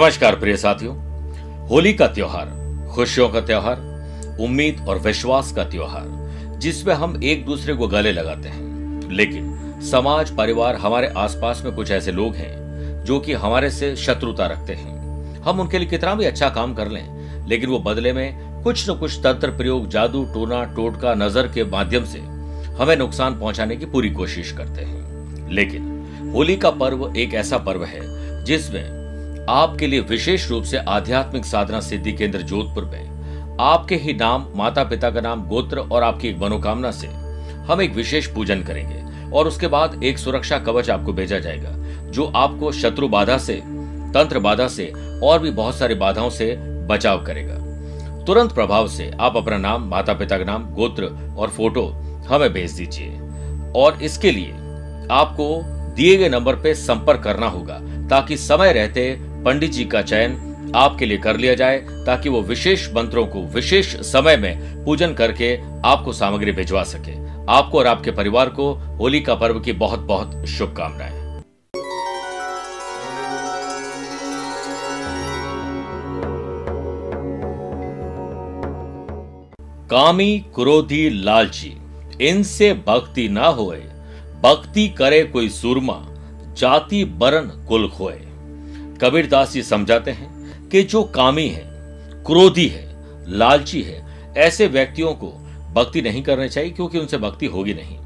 नमस्कार प्रिय साथियों। होली का त्योहार, खुशियों का त्योहार, उम्मीद और विश्वास का त्योहार, जिसमें हम एक दूसरे को गले लगाते हैं। लेकिन समाज, परिवार, हमारे आसपास में कुछ ऐसे लोग हैं, जो कि हमारे से शत्रुता रखते हैं। हम उनके लिए कितना भी अच्छा काम कर लें, लेकिन वो बदले में कुछ न कुछ तंत्र प्रयोग, जादू, टोना, टोटका, नज़र के माध्यम से हमें नुकसान पहुँचाने की पूरी कोशिश करते हैं। लेकिन होली का पर्व एक ऐसा पर्व है, जिसमें आपके लिए विशेष रूप से आध्यात्मिक साधना सिद्धि केंद्र जोधपुर में। आपके ही नाम माता पिता का नाम, गोत्र और आपकी एक मनोकामना से हम एक विशेष पूजन करेंगे और उसके बाद एक सुरक्षा कवच आपको भेजा जाएगा, जो आपको शत्रु बाधा से, तंत्र बाधा से और भी बहुत सारी बाधाओं से बचाव करेगा। तुरंत प्रभाव से आप अपना नाम माता पिता का नाम, गोत्र और फ़ोटो हमें भेज दीजिए। और इसके लिए आपको दिए गए नंबर पर संपर्क करना होगा, ताकि समय रहते पंडित जी का चयन आपके लिए कर लिया जाए ताकि वो विशेष मंत्रों को विशेष समय में पूजन करके आपको सामग्री भिजवा सके। आपको और आपके परिवार को होली का पर्व की बहुत बहुत शुभकामनाएँ। कामी, क्रोधी, लालची, इनसे भक्ति ना होए, भक्ति करे कोई सुरमा, जाति बरन कुल खोए। कबीरदास जी समझाते हैं कि जो कामी है, क्रोधी है, लालची है, ऐसे व्यक्तियों को भक्ति नहीं करनी चाहिए क्योंकि उनसे भक्ति होगी नहीं।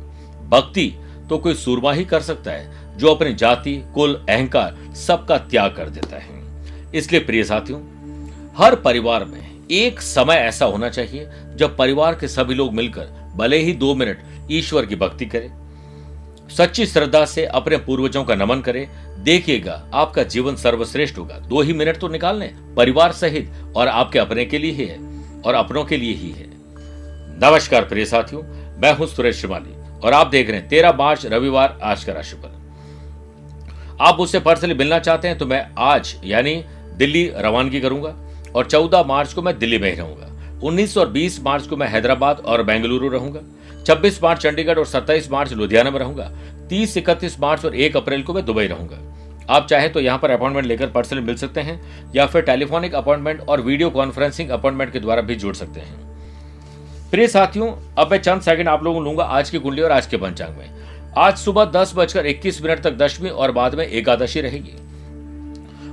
भक्ति तो कोई सूरमा ही कर सकता है, जो अपनी जाति, कुल, अहंकार सबका त्याग कर देता है। इसलिए प्रिय साथियों, हर परिवार में एक समय ऐसा होना चाहिए जब परिवार के सभी लोग मिलकर भले ही दो मिनट ईश्वर की भक्ति करें सच्ची श्रद्धा से अपने पूर्वजों का नमन करें, देखिएगा, आपका जीवन सर्वश्रेष्ठ होगा। दो ही मिनट तो निकाल लें परिवार सहित और आपके अपने के लिए ही है, और अपनों के लिए ही है। नमस्कार प्रिय साथियों, मैं हूँ सुरेश श्रीमाली और आप देख रहे हैं तेरह मार्च, रविवार, आज का राशिफल। आप मुझसे पर्सनली मिलना चाहते हैं तो मैं आज, यानी दिल्ली रवानगी करूँगा, और चौदह मार्च को मैं दिल्ली में ही रहूँगा। उन्नीस और बीस मार्च को मैं हैदराबाद और बेंगलुरु रहूँगा। 26 मार्च चंडीगढ़ और 27 मार्च लुधियाना में रहूँगा। 30 इकतीस मार्च और 1 अप्रैल को मैं दुबई रहूँगा। आप चाहे तो यहाँ पर अपॉइंटमेंट लेकर पर्सनली मिल सकते हैं या फिर टेलीफोनिक अपॉइंटमेंट और वीडियो कॉन्फ्रेंसिंग अपॉइंटमेंट के द्वारा भी जुड़ सकते हैं। प्रिय साथियों, अब मैं चंद सेकंड आप लोगों को लूँगा आज की कुंडली और आज के पंचांग में। आज सुबह दस बजकर इक्कीस मिनट तक दशमी और बाद में एकादशी रहेगी।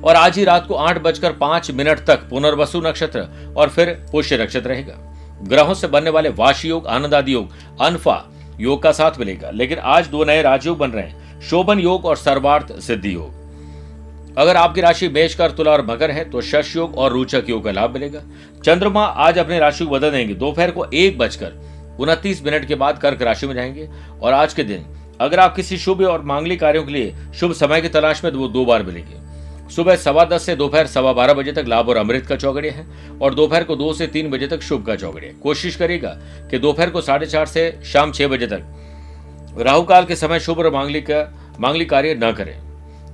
और आज ही रात को आठ बजकर पाँच मिनट तक पुनर्वसु नक्षत्र और फिर पुष्य नक्षत्र रहेगा। ग्रहों से बनने वाले वाश योग आनंद आदि योग, अनफा योग का साथ मिलेगा। लेकिन आज दो नए राजयोग बन रहे हैं, शोभन योग और सर्वार्थ सिद्धि योग। अगर आपकी राशि मेषकर, तुला और मकर है तो शश योग और रोचक योग का लाभ मिलेगा। चंद्रमा आज अपनी राशि को बदल देंगे। दोपहर को एक बजकर उनतीस मिनट के बाद कर्क राशि में जाएँगे। और आज के दिन, अगर आप किसी शुभ और मांगलिक कार्यों के लिए शुभ समय की तलाश में तो वो दो बार मिलेंगे। सुबह सवा दस से दोपहर सवा बारह बजे तक लाभ और अमृत का चौगड़िया है और दोपहर को दो से तीन बजे तक शुभ का चौगड़िया कोशिश करेगा कि दोपहर को साढ़े चार से शाम छह बजे तक राहु काल के समय शुभ और मांगलिक मांगलिक कार्य न करें।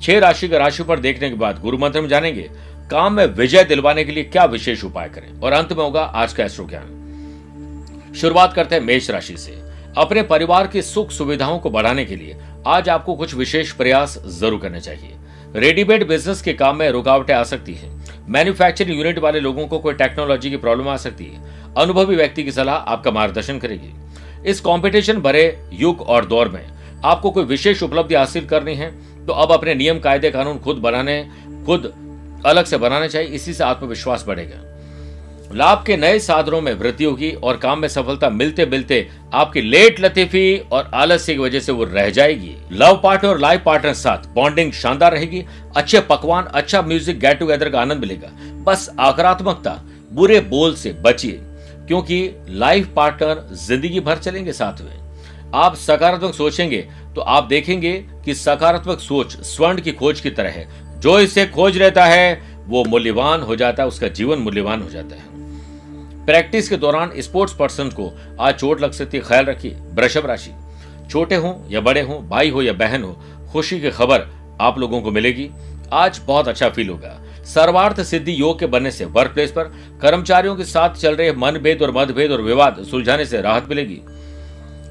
छह राशि का राशि पर देखने के बाद गुरु मंत्र में जानेंगे, काम में विजय दिलवाने के लिए क्या विशेष उपाय करें? और अंत में होगा आज का एस्ट्रो ज्ञान। शुरुआत करते हैं मेष राशि से। अपने परिवार की सुख सुविधाओं को बढ़ाने के लिए आज आपको कुछ विशेष प्रयास ज़रूर करने चाहिए। रेडीमेड बिज़नेस के काम में रुकावटें आ सकती है। मैन्युफैक्चरिंग यूनिट वाले लोगों को कोई टेक्नोलॉजी की प्रॉब्लम आ सकती है। अनुभवी व्यक्ति की सलाह आपका मार्गदर्शन करेगी। इस कॉम्पिटिशन भरे युग और दौर में आपको कोई विशेष उपलब्धि हासिल करनी है तो अब अपने नियम, कायदे, कानून खुद बनाने, खुद अलग से बनाने चाहिए। इसी से आत्मविश्वास बढ़ेगा। लाभ के नए साधनों में वृद्धि होगी और काम में सफलता मिलते मिलते आपकी लेट लतीफी और आलस्य की वजह से वो रह जाएगी। लव पार्टनर और लाइफ पार्टनर साथ बॉन्डिंग शानदार रहेगी। अच्छे पकवान अच्छा म्यूज़िक गेट टुगेदर का आनंद मिलेगा। बस आक्रात्मकता, बुरे बोल से बचिए, क्योंकि लाइफ पार्टनर ज़िंदगी भर चलेंगे साथ में। आप सकारात्मक सोचेंगे तो आप देखेंगे कि सकारात्मक सोच स्वर्ण की खोज की तरह है। जो इसे खोज रहता है, वो मूल्यवान हो जाता है, उसका जीवन मूल्यवान हो जाता है। प्रैक्टिस के दौरान स्पोर्ट्स पर्सन को आज चोट लग सकती है, ख्याल रखिए। वृषभ राशि। छोटे हो या बड़े हो, भाई हो या बहन हो, खुशी की खबर आप लोगों को मिलेगी। आज बहुत अच्छा फील होगा। सर्वार्थ सिद्धि योग के बनने से वर्क प्लेस पर कर्मचारियों के साथ चल रहे मनभेद और मतभेद और विवाद सुलझाने से राहत मिलेगी।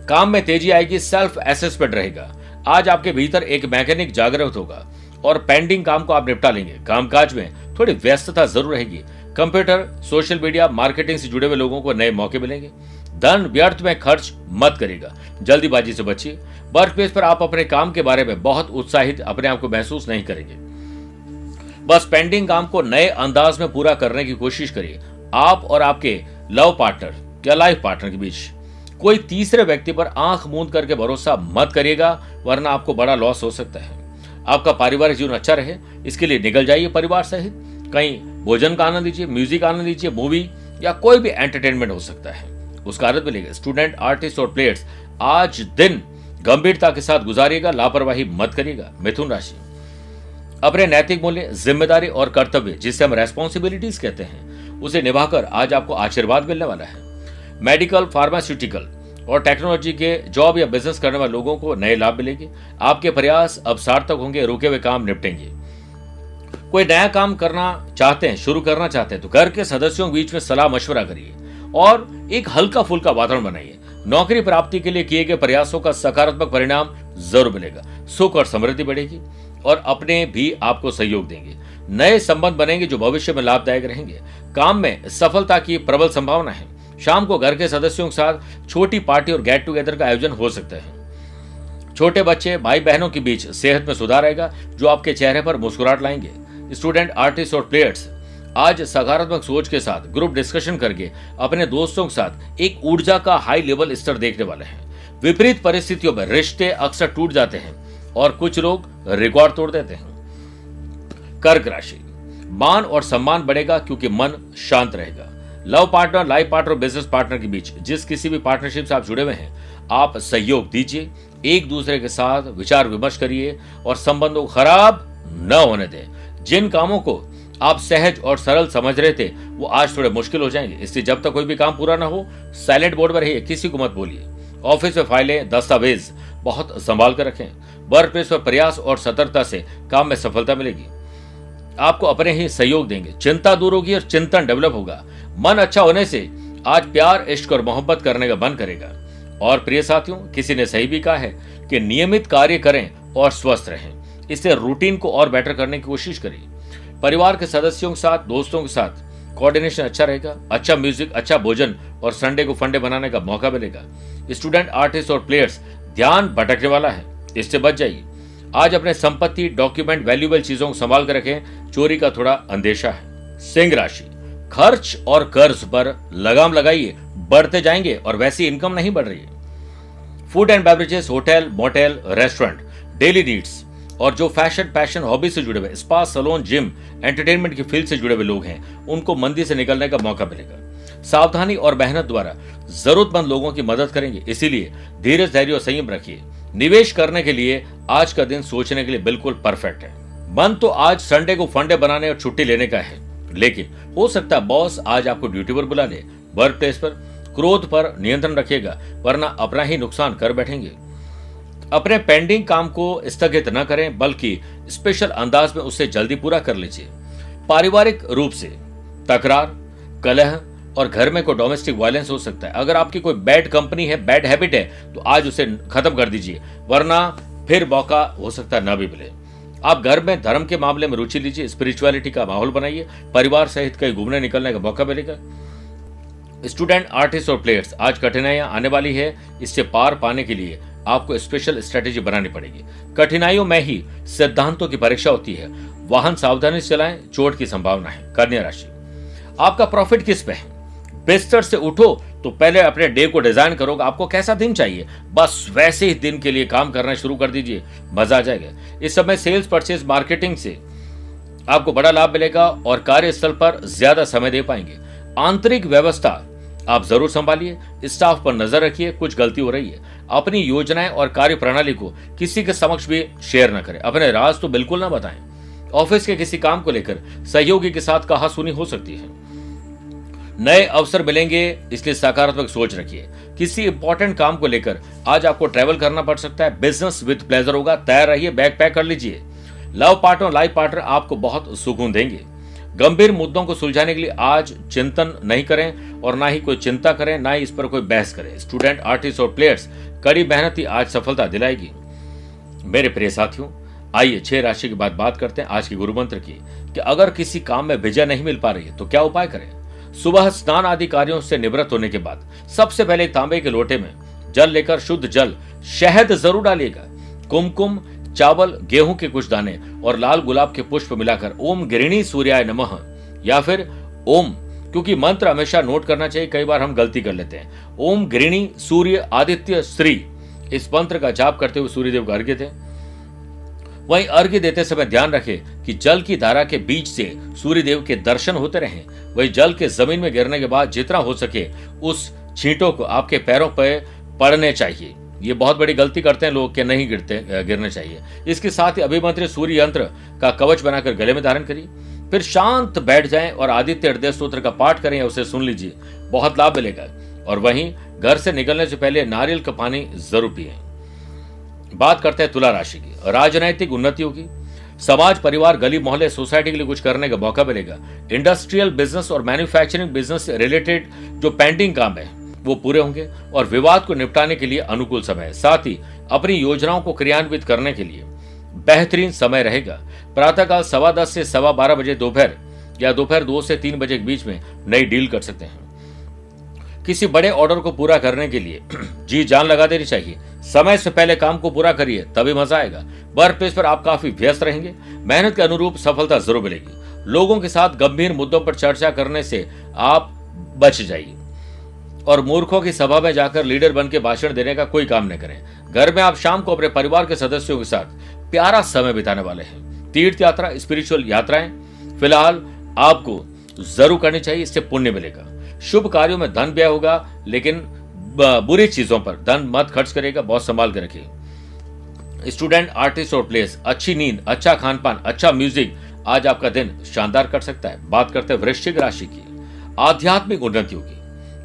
काम में तेज़ी आएगी सेल्फ एसेसमेंट रहेगा। आज आपके भीतर एक मैकेनिक जागृत होगा और पेंडिंग काम को आप निपटा लेंगे। कामकाज में थोड़ी व्यस्तता ज़रूर रहेगी। कंप्यूटर, सोशल मीडिया, मार्केटिंग से जुड़े हुए लोगों को नए मौके मिलेंगे। धन व्यर्थ में खर्च मत करेगा जल्दीबाजी से बचिए। वर्क प्लेस पर आप अपने काम के बारे में बहुत उत्साहित, अपने आप को महसूस नहीं करेंगे। बस पेंडिंग काम को नए अंदाज में पूरा करने की कोशिश करिए। आप और आपके लव पार्टनर, या लाइफ पार्टनर के बीच। कोई तीसरे व्यक्ति पर आँख मूंद करके भरोसा मत करिएगा, वरना आपको बड़ा लॉस हो सकता है। आपका पारिवारिक जीवन अच्छा रहे। इसके लिए निकल जाइए परिवार सहित। कहीं भोजन का आनंद लीजिए, म्यूज़िक आनंद लीजिए, मूवी या कोई भी एंटरटेनमेंट हो सकता है। उसका आनंद मिलेगा। स्टूडेंट, आर्टिस्ट और प्लेयर्स, आज दिन गंभीरता के साथ गुजारिएगा, लापरवाही मत करिएगा। मिथुन राशि। अपने नैतिक मूल्य, ज़िम्मेदारी और कर्तव्य, जिसे हम रेस्पॉन्सिबिलिटीज कहते हैं, उसे निभाकर आज आपको आशीर्वाद मिलने वाला है। मेडिकल फार्मास्यूटिकल और टेक्नोलॉजी के जॉब या बिज़नेस करने वाले लोगों को नए लाभ मिलेंगे। आपके प्रयास अब सार्थक होंगे, रुके हुए काम निपटेंगे। कोई नया काम करना चाहते हैं, शुरू करना चाहते हैं तो घर के सदस्यों के बीच में सलाह मशवरा करिए और एक हल्का फुल्का वातावरण बनाइए। नौकरी प्राप्ति के लिए किए गए प्रयासों का सकारात्मक परिणाम ज़रूर मिलेगा। सुख और समृद्धि बढ़ेगी और अपने भी आपको सहयोग देंगे। नए संबंध बनेंगे जो भविष्य में लाभदायक रहेंगे। काम में सफलता की प्रबल संभावना है। शाम को घर के सदस्यों के साथ छोटी पार्टी और गेट टुगेदर का आयोजन हो सकता है। छोटे बच्चे भाई बहनों के बीच सेहत में सुधार आएगा, जो आपके चेहरे पर मुस्कुराहट लाएँगे। स्टूडेंट, आर्टिस्ट और प्लेयर्स, आज सकारात्मक सोच के साथ, ग्रुप डिस्कशन करके, अपने दोस्तों के साथ, एक ऊर्जा का हाई लेवल स्तर देखने वाले हैं। विपरीत परिस्थितियों में रिश्ते अक्सर टूट जाते हैं, और कुछ लोग रिकॉर्ड तोड़ देते हैं। कर्क राशि, मान और सम्मान बढ़ेगा क्योंकि मन शांत रहेगा। लव पार्टनर लाइफ पार्टनर और बिज़नेस पार्टनर के बीच, जिस किसी भी पार्टनरशिप से आप जुड़े हुए हैं, आप सहयोग दीजिए, एक दूसरे के साथ विचार विमर्श करिए, और संबंधों को खराब न होने दें। जिन कामों को आप सहज और सरल समझ रहे थे, वो आज थोड़े मुश्किल हो जाएँगे। इसलिए जब तक कोई भी काम पूरा ना हो साइलेंट बोर्ड पर रहिए किसी को मत बोलिए। ऑफ़िस में फाइलें, दस्तावेज़ बहुत संभाल कर रखें। वर्क प्लेस पर प्रयास और सतर्कता से काम में सफलता मिलेगी। आपको अपने ही सहयोग देंगे। चिंता दूर होगी और चिंतन डेवलप होगा। मन अच्छा होने से आज प्यार, इश्क और मोहब्बत करने का मन करेगा। और प्रिय साथियों, किसी ने सही भी कहा है कि नियमित कार्य करें और स्वस्थ रहें। इससे रूटीन को और बेटर करने की कोशिश करिए। परिवार के सदस्यों के साथ, दोस्तों के साथ कोऑर्डिनेशन अच्छा रहेगा अच्छा म्यूज़िक अच्छा भोजन और संडे को फंडे बनाने का मौका मिलेगा। स्टूडेंट आर्टिस्ट और प्लेयर्स ध्यान भटकने वाला है, इससे बच जाइए। आज अपने संपत्ति डॉक्यूमेंट वैल्यूबल चीज़ों को संभाल कर रखें, चोरी का थोड़ा अंदेशा है। सिंह राशि, खर्च और कर्ज पर लगाम लगाइए, बढ़ते जाएँगे और वैसी इनकम नहीं बढ़ रही है। Food and beverages hotel motel restaurant daily needs और जो फ़ैशन, पैशन, हॉबी से जुड़े हुए, स्पा, सलोन, जिम, एंटरटेनमेंट की फ़ील्ड से जुड़े हुए लोग हैं, उनको मंदी से निकलने का मौका मिलेगा। सावधानी और मेहनत द्वारा जरूरतमंद लोगों की मदद करेंगे, इसीलिए धीरज, धैर्य और संयम रखिए। निवेश करने के लिए आज का दिन सोचने के लिए बिल्कुल परफेक्ट है। मन तो आज संडे को फंडे बनाने और छुट्टी लेने का है, लेकिन हो सकता है बॉस आज आपको ड्यूटी पर बुला ले वर्क प्लेस पर, क्रोध पर नियंत्रण रखिएगा, वरना अपना ही नुकसान कर बैठेंगे। अपने पेंडिंग काम को स्थगित न करें, बल्कि स्पेशल अंदाज में उसे जल्दी पूरा कर लीजिए। पारिवारिक रूप से तकरार, कलह और घर में कोई डोमेस्टिक वायलेंस हो सकता है। अगर आपकी कोई बैड कंपनी है बैड हैबिट है तो आज उसे खत्म कर दीजिए, वरना फिर मौका हो सकता है न भी मिले। आप घर में धर्म के मामले में रुचि लीजिए स्पिरिचुअलिटी का माहौल बनाइए, परिवार सहित कहीं घूमने निकलने का मौका मिलेगा। स्टूडेंट आर्टिस्ट और प्लेयर्स आज कठिनाइयाँ आने वाली है, इससे पार पाने के लिए आपको स्पेशल स्ट्रेटेजी बनानी पड़ेगी। कठिनाइयों में ही सिद्धांतों की परीक्षा होती है। वाहन सावधानी से चलाएँ, चोट की संभावना है। कन्या राशि। आपका प्रॉफिट किस पे है? बिस्तर से उठो तो पहले अपने डे को डिज़ाइन करोगे। आपको कैसा दिन चाहिए? बस वैसे ही दिन के लिए काम करना शुरू कर दीजिए। मज़ा आ जाएगा। इस समय सेल्स परचेज मार्केटिंग से आपको बड़ा लाभ मिलेगा और कार्यस्थल पर ज़्यादा समय दे पाएँगे। आंतरिक व्यवस्था आप ज़रूर संभालिए, स्टाफ पर नज़र रखिए, कुछ गलती हो रही है। अपनी योजनाएँ और कार्य प्रणाली को किसी के समक्ष भी शेयर न करें। अपने राज तो बिल्कुल ना बताएँ। ऑफ़िस के किसी काम को लेकर सहयोगी के साथ कहा सुनी हो सकती है। नए अवसर मिलेंगे, इसलिए सकारात्मक सोच रखिए। किसी इंपॉर्टेंट काम को लेकर आज आपको ट्रेवल करना पड़ सकता है। बिज़नेस विद प्लेजर होगा। तैयार रहिए बैग पैक कर लीजिए। लव पार्टनर लाइफ पार्टनर आपको बहुत सुकून देंगे। गंभीर मुद्दों को सुलझाने के लिए आज चिंतन नहीं करें और ना ही कोई चिंता करें, ना ही इस पर कोई बहस करें। स्टूडेंट, आर्टिस्ट और प्लेयर्स, कड़ी मेहनत ही आज सफलता दिलाएगी। मेरे प्रिय साथियों, आइए छह राशि की बात बात करते हैं आज की गुरु मंत्र की। कि अगर किसी काम में विजय नहीं मिल पा रही है तो क्या उपाय करें? सुबह स्नान आदि कार्यों से निवृत्त होने के बाद, सबसे पहले तांबे के लोटे में जल लेकर शुद्ध जल शहद ज़रूर डालिएगा। कुमकुम चावल, गेहूँ के कुछ दाने और लाल गुलाब के पुष्प मिलाकर ओम गिरिणी सूर्याय नमः, या फिर ओम, क्योंकि मंत्र हमेशा नोट करना चाहिए, कई बार हम गलती कर लेते हैं। ओम गिरिणी सूर्य आदित्य श्री, इस मंत्र का जाप करते हुए सूर्यदेव को अर्घ्य थे वहीं अर्घ्य देते समय ध्यान रखें कि जल की धारा के बीच से सूर्यदेव के दर्शन होते रहें। वही जल के ज़मीन में गिरने के बाद जितना हो सके उस छींटों को आपके पैरों पर पड़ने चाहिए। ये बहुत बड़ी गलती करते हैं, लोग के नहीं गिरते गिरने चाहिए। इसके साथ ही अभिमंत्री सूर्य यंत्र का कवच बनाकर गले में धारण करिए। फिर शांत बैठ जाएँ और आदित्य हृदय सूत्र का पाठ करें, उसे सुन लीजिए। बहुत लाभ मिलेगा। और वहीं घर से निकलने से पहले नारियल का पानी ज़रूर पिए। बात करते हैं तुला राशि की, राजनैतिक उन्नति होगी समाज, परिवार गली मोहल्ले, सोसाइटी के लिए कुछ करने का मौका मिलेगा। इंडस्ट्रियल बिज़नेस और मैन्युफैक्चरिंग बिज़नेस से रिलेटेड जो पेंडिंग काम है वो पूरे होंगे और विवाद को निपटाने के लिए अनुकूल समय है। साथ ही अपनी योजनाओं को क्रियान्वित करने के लिए बेहतरीन समय रहेगा। प्रातःकाल सवा दस से सवा बारह बजे दोपहर या दोपहर दो से तीन बजे के बीच में नई डील कर सकते हैं। किसी बड़े ऑर्डर को पूरा करने के लिए जी जान लगा देनी चाहिए। समय से पहले काम को पूरा करिए, तभी मज़ा आएगा। वर्क प्लेस पर आप काफ़ी व्यस्त रहेंगे। मेहनत के अनुरूप सफलता ज़रूर मिलेगी। लोगों के साथ गंभीर मुद्दों पर चर्चा करने से आप बच जाइए। और मूर्खों की सभा में जाकर लीडर बन के भाषण देने का कोई काम न करें। घर में आप शाम को अपने परिवार के सदस्यों के साथ प्यारा समय बिताने वाले हैं। तीर्थ यात्रा स्पिरिचुअल यात्राएँ, फ़िलहाल आपको ज़रूर करनी चाहिए, इससे पुण्य मिलेगा। शुभ कार्यों में धन व्यय होगा, लेकिन बुरी चीज़ों पर धन मत खर्च करेगा बहुत संभाल के रखिए। स्टूडेंट, आर्टिस्ट और प्लेस अच्छी नींद अच्छा खान पान अच्छा म्यूज़िक, आज आपका दिन शानदार कर सकता है। बात करते हैं वृश्चिक राशि की। आध्यात्मिक उन्नति होगी।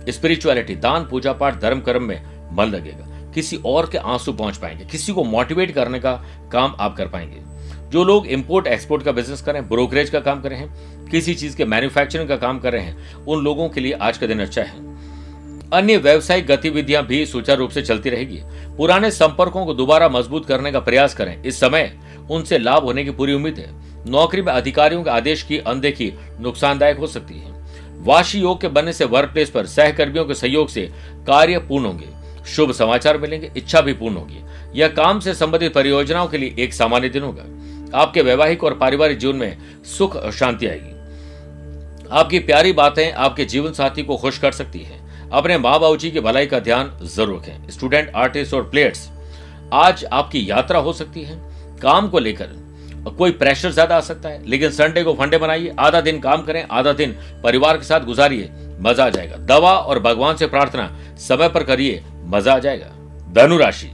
स्पिरिचुअलिटी दान, पूजा पाठ, धर्म, कर्म में मन लगेगा। किसी और के आँसू पहुँच पाएँगे। किसी को मोटिवेट करने का काम आप कर पाएँगे। जो लोग इंपोर्ट एक्सपोर्ट का बिज़नेस करें ब्रोकरेज का काम कर किसी चीज़ के मैन्युफैक्चरिंग का काम कर रहे हैं, उन लोगों के लिए आज का दिन अच्छा है। अन्य व्यवसायिक गतिविधियाँ भी सुचारू रूप से चलती रहेगी। पुराने संपर्कों को दोबारा मज़बूत करने का प्रयास करें। इस समय उनसे लाभ होने की पूरी उम्मीद है। नौकरी में अधिकारियों के आदेश की अनदेखी नुकसानदायक हो सकती है। वाशी योग के बनने से वर्क प्लेस पर सहकर्मियों के सहयोग से कार्य पूर्ण होंगे। शुभ समाचार मिलेंगे, इच्छा भी पूर्ण होगी। यह काम से संबंधित परियोजनाओं के लिए एक सामान्य दिन होगा। आपके वैवाहिक और पारिवारिक जीवन में सुख और शांति आएगी। आपकी प्यारी बातें आपके जीवन साथी को खुश कर सकती है। अपने माँ बाबू जी की भलाई का ध्यान ज़रूर रखें। स्टूडेंट, आर्टिस्ट और प्लेयर्स, आज आपकी यात्रा हो सकती है। काम को लेकर कोई प्रेशर ज़्यादा आ सकता है। लेकिन संडे को फंडे बनाइए आधा दिन काम करें, आधा दिन परिवार के साथ गुजारिए, मज़ा आ जाएगा। दवा और भगवान से प्रार्थना, समय पर करिए, मज़ा आ जाएगा। धनु राशि,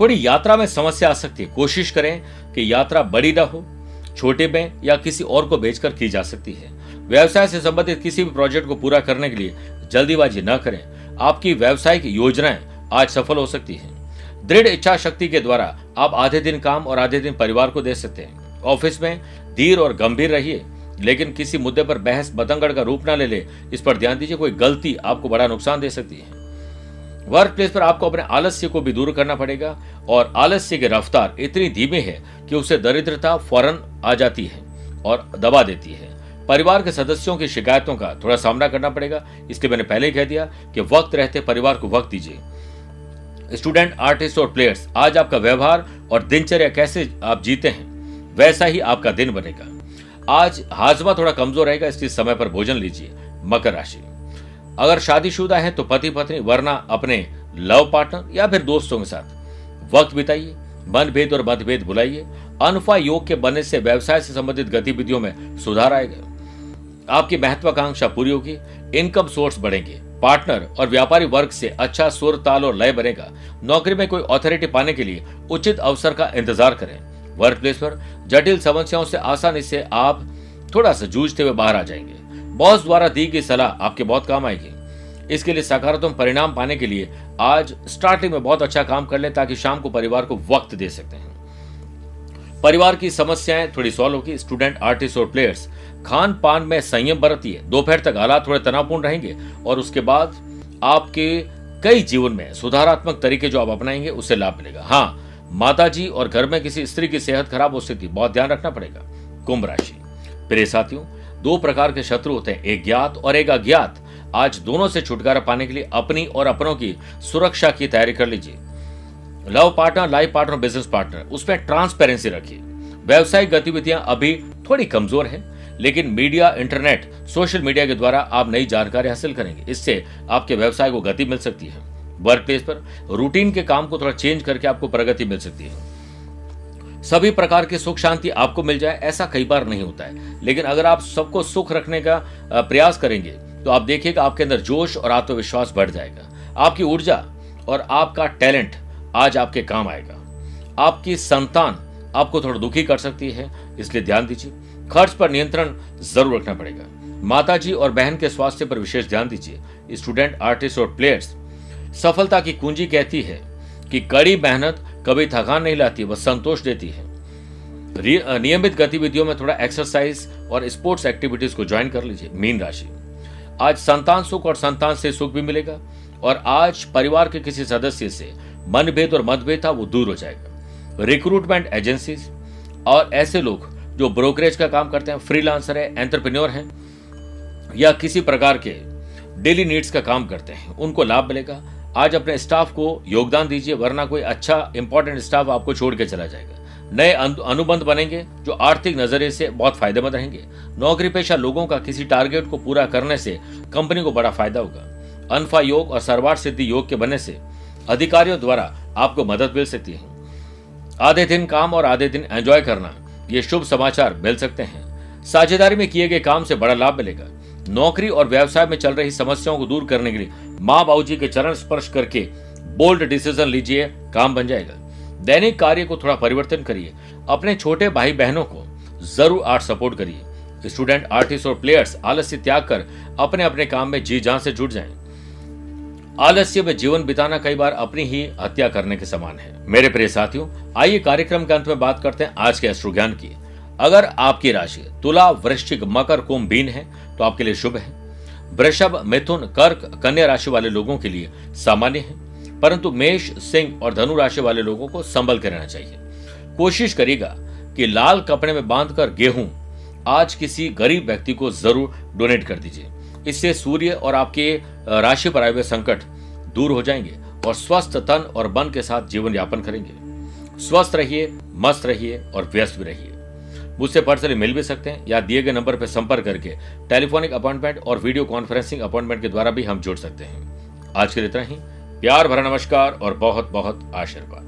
थोड़ी यात्रा में समस्या आ सकती है। कोशिश करें कि यात्रा बड़ी ना हो, छोटे में या किसी और को बेचकर की जा सकती है। व्यवसाय से संबंधित किसी भी प्रोजेक्ट को पूरा करने के लिए जल्दीबाजी न करें। आपकी व्यवसायिक योजनाएँ आज सफल हो सकती है। दृढ़ इच्छा शक्ति के द्वारा आप आधे दिन काम और आधे दिन परिवार को दे सकते हैं। ऑफ़िस में, धीर और गंभीर रहिए, लेकिन किसी मुद्दे पर बहस बतंगड़ का रूप ना ले ले। इस पर ध्यान दीजिए, कोई गलती आपको बड़ा नुकसान दे सकती है। वर्क प्लेस पर आपको अपने आलस्य को भी दूर करना पड़ेगा, और आलस्य की रफ्तार इतनी धीमी है कि उसे दरिद्रता फ़ौरन आ जाती है और दबा देती है। परिवार के सदस्यों की शिकायतों का थोड़ा सामना करना पड़ेगा। इसलिए मैंने पहले ही कह दिया कि वक्त रहते परिवार को वक्त दीजिए। स्टूडेंट आर्टिस्ट और प्लेयर्स आज आपका व्यवहार और दिनचर्या कैसे आप जीते हैं? वैसा ही आपका दिन बनेगा। आज हाजमा थोड़ा कमज़ोर रहेगा, इसलिए समय पर भोजन लीजिए, मकर राशि। अगर शादीशुदा है तो पति पत्नी वरना अपने लव पार्टनर या फिर दोस्तों के साथ। वक्त बिताइए, मनभेद और मतभेद बुलाइए अनफा योग के बनने से व्यवसाय से संबंधित गतिविधियों में सुधार आएगा। आपकी महत्वाकांक्षा पूरी होगी इनकम सोर्स बढ़ेंगे। पार्टनर और व्यापारी वर्ग से अच्छा सुर, ताल और लय बनेगा। नौकरी में कोई अथॉरिटी पाने के लिए उचित अवसर का इंतज़ार करें। वर्क प्लेस पर जटिल समस्याओं से आसानी से आप थोड़ा सा जूझते हुए बाहर आ जाएँगे। बॉस द्वारा दी गई सलाह आपके बहुत काम आएगी। इसके लिए सकारात्मक परिणाम पाने के लिए आज स्टार्टिंग में बहुत अच्छा काम कर लें ताकि शाम को परिवार को वक्त दे सकते हैं। परिवार की समस्याएँ थोड़ी सॉल्व होगी। स्टूडेंट, आर्टिस्ट और प्लेयर्स खान पान में संयम बरतिए दोपहर तक हालात थोड़े तनावपूर्ण रहेंगे और उसके बाद आपके कई जीवन में सुधारात्मक तरीके जो आप अपनाएँगे, उससे लाभ मिलेगा। हाँ माताजी और घर में किसी स्त्री की सेहत खराब हो सकती बहुत ध्यान रखना पड़ेगा। कुंभ राशि। प्रिय साथियों, दो प्रकार के शत्रु होते हैं, एक ज्ञात और एक अज्ञात। आज दोनों से छुटकारा पाने के लिए अपनी और अपनों की सुरक्षा की तैयारी कर लीजिए। Love partner, life partner, business partner, उसमें ट्रांसपेरेंसी रखिए। व्यवसायिक गतिविधियाँ अभी थोड़ी कमज़ोर है, लेकिन मीडिया, इंटरनेट, सोशल मीडिया के द्वारा आप नई जानकारी हासिल करेंगे। इससे आपके व्यवसाय को गति मिल सकती है। वर्क प्लेस पर रूटीन के काम को थोड़ा चेंज करके आपको प्रगति मिल सकती है। सभी प्रकार की सुख शांति आपको मिल जाए, ऐसा कई बार नहीं होता है। लेकिन अगर आप सबको सुख रखने का प्रयास करेंगे तो आप देखिएगा आपके अंदर जोश और आत्मविश्वास बढ़ जाएगा। आपकी ऊर्जा और आपका टैलेंट आज आपके काम आएगा। आपकी संतान आपको थोड़ा दुखी कर सकती है, इसलिए ध्यान दीजिए। खर्च पर नियंत्रण ज़रूर रखना पड़ेगा। माता जी और बहन के स्वास्थ्य पर विशेष ध्यान दीजिए। स्टूडेंट, आर्टिस्ट और प्लेयर्स सफलता की कुंजी कहती है कि कड़ी मेहनत कभी थकान नहीं लाती वह संतोष देती है। नियमित गतिविधियों में थोड़ा एक्सरसाइज और स्पोर्ट्स एक्टिविटीज़ को ज्वाइन कर लीजिए, मीन राशि। आज संतान सुख और संतान से सुख भी मिलेगा और आज परिवार के किसी सदस्य से मनभेद और मतभेद था, वो दूर हो जाएगा। रिक्रूटमेंट एजेंसीज और ऐसे लोग जो ब्रोकरेज का काम करते हैं फ्रीलांसर है एंटरप्रेन्योर हैं, या किसी प्रकार के डेली नीड्स का काम करते हैं, उनको लाभ मिलेगा। आज अपने स्टाफ को योगदान दीजिए, वरना कोई अच्छा इंपॉर्टेंट स्टाफ आपको छोड़ के चला जाएगा। नए अनुबंध बनेंगे, जो आर्थिक नज़रिए से बहुत फ़ायदेमंद रहेंगे। नौकरी पेशा लोगों का किसी टारगेट को पूरा करने से कंपनी को बड़ा फ़ायदा होगा। अनफा योग और सर्वार सिद्धि योग के बनने से अधिकारियों द्वारा आपको मदद मिल सकती है। आधे दिन काम और आधे दिन एंजॉय करना, ये शुभ समाचार मिल सकते हैं। साझेदारी में किए गए काम से बड़ा लाभ मिलेगा। नौकरी और व्यवसाय में चल रही समस्याओं को दूर करने के लिए माँ बाबू जी के चरण स्पर्श करके बोल्ड डिसीज़न लीजिए, काम बन जाएगा। दैनिक कार्य को थोड़ा परिवर्तन करिए। अपने छोटे भाई बहनों को ज़रूर आर्ट सपोर्ट करिए। स्टूडेंट, आर्टिस्ट और प्लेयर्स, आलस्य त्याग कर अपने अपने काम में जी जान से जुट जाएँ। आलस्य में जीवन बिताना कई बार अपनी ही हत्या करने के समान है। मेरे प्रिय साथियों, आइए कार्यक्रम के अंत में बात करते हैं आज के अश्रु ज्ञान की। अगर आपकी राशि तुला, वृश्चिक, मकर कुंभ बीन है तो आपके लिए शुभ है। वृषभ, मिथुन, कर्क, कन्या राशि वाले लोगों के लिए सामान्य है, परंतु मेष, सिंह और धनु राशि वाले लोगों को संभल कर रहना चाहिए। कोशिश करेगा कि लाल कपड़े में बांधकर गेहूँ, आज किसी गरीब व्यक्ति को ज़रूर डोनेट कर दीजिए। इससे सूर्य और आपके राशि पर आए हुए संकट दूर हो जाएँगे और स्वस्थ तन और मन के साथ जीवन यापन करेंगे। स्वस्थ रहिए, मस्त रहिए और व्यस्त भी रहिए। मुझसे पर्सनली मिल भी सकते हैं या दिए गए नंबर पर संपर्क करके टेलीफोनिक अपॉइंटमेंट और वीडियो कॉन्फ्रेंसिंग अपॉइंटमेंट के द्वारा भी हम जुड़ सकते हैं। आज के लिए इतना ही। प्यार भरा नमस्कार और बहुत बहुत आशीर्वाद।